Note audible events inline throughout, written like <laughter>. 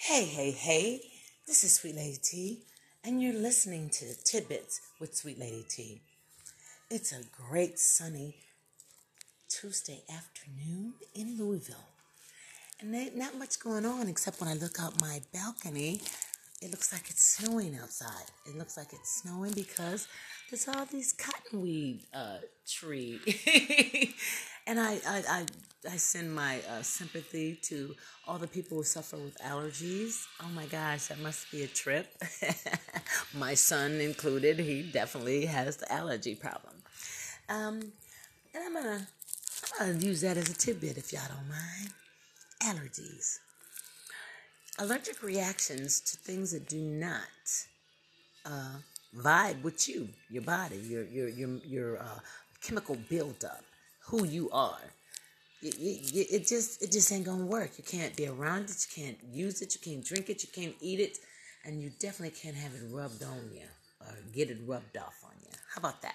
Hey, hey, hey, this is Sweet Lady T, and you're listening to Tidbits with Sweet Lady T. It's a great sunny Tuesday afternoon in Louisville. And there not much going on except when I look out my balcony, it looks like it's snowing outside. It looks like it's snowing because there's all these cottonwood uh, tree. <laughs> and I, I, I, I send my uh, sympathy to all the people who suffer with allergies. Oh my gosh, that must be a trip. <laughs> my son included, he definitely has the allergy problem. Um, and I'm gonna, I'm gonna use that as a tidbit if y'all don't mind allergies. Allergic reactions to things that do not uh, vibe with you, your body, your your your your uh, chemical buildup, who you are. It, just it just ain't gonna work. You can't be around it. You can't use it. You can't drink it. You can't eat it, and you definitely can't have it rubbed on you or get it rubbed off on you. How about that?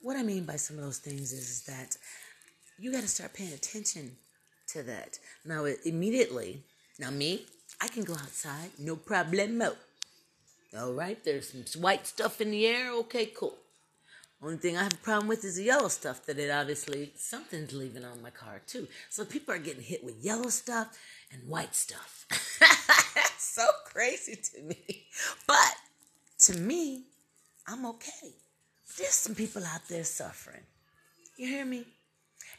What I mean by some of those things is, is that you got to start paying attention to that. Now, immediately, now me, I can go outside, no problemo. All right, there's some white stuff in the air. Okay, cool. Only thing I have a problem with is the yellow stuff that it obviously something's leaving on my car too. So people are getting hit with yellow stuff and white stuff. That's <laughs> so crazy to me. But to me, I'm okay. There's some people out there suffering. You hear me?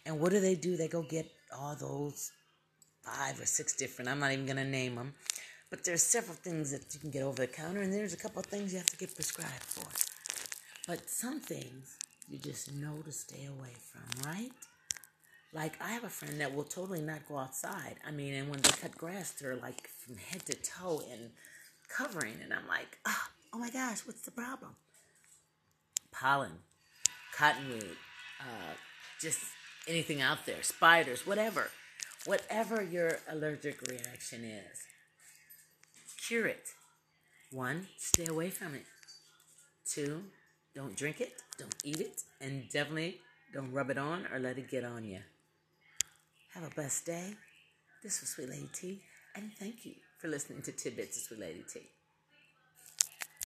And what do they do? They go get all those five or six different, I'm not even going to name them, but there's several things that you can get over the counter, and there's a couple of things you have to get prescribed for. But some things you just know to stay away from, right? Like I have a friend that will totally not go outside. I mean, and when they cut grass, they're like from head to toe and covering, and I'm like, oh, oh my gosh, what's the problem? Pollen, cottonwood, uh, just anything out there, spiders, whatever. Whatever your allergic reaction is, cure it. One, stay away from it. Two, don't drink it, don't eat it, and definitely don't rub it on or let it get on you. Have a blessed day. This was Sweet Lady T, and thank you for listening to Tidbits of Sweet Lady T.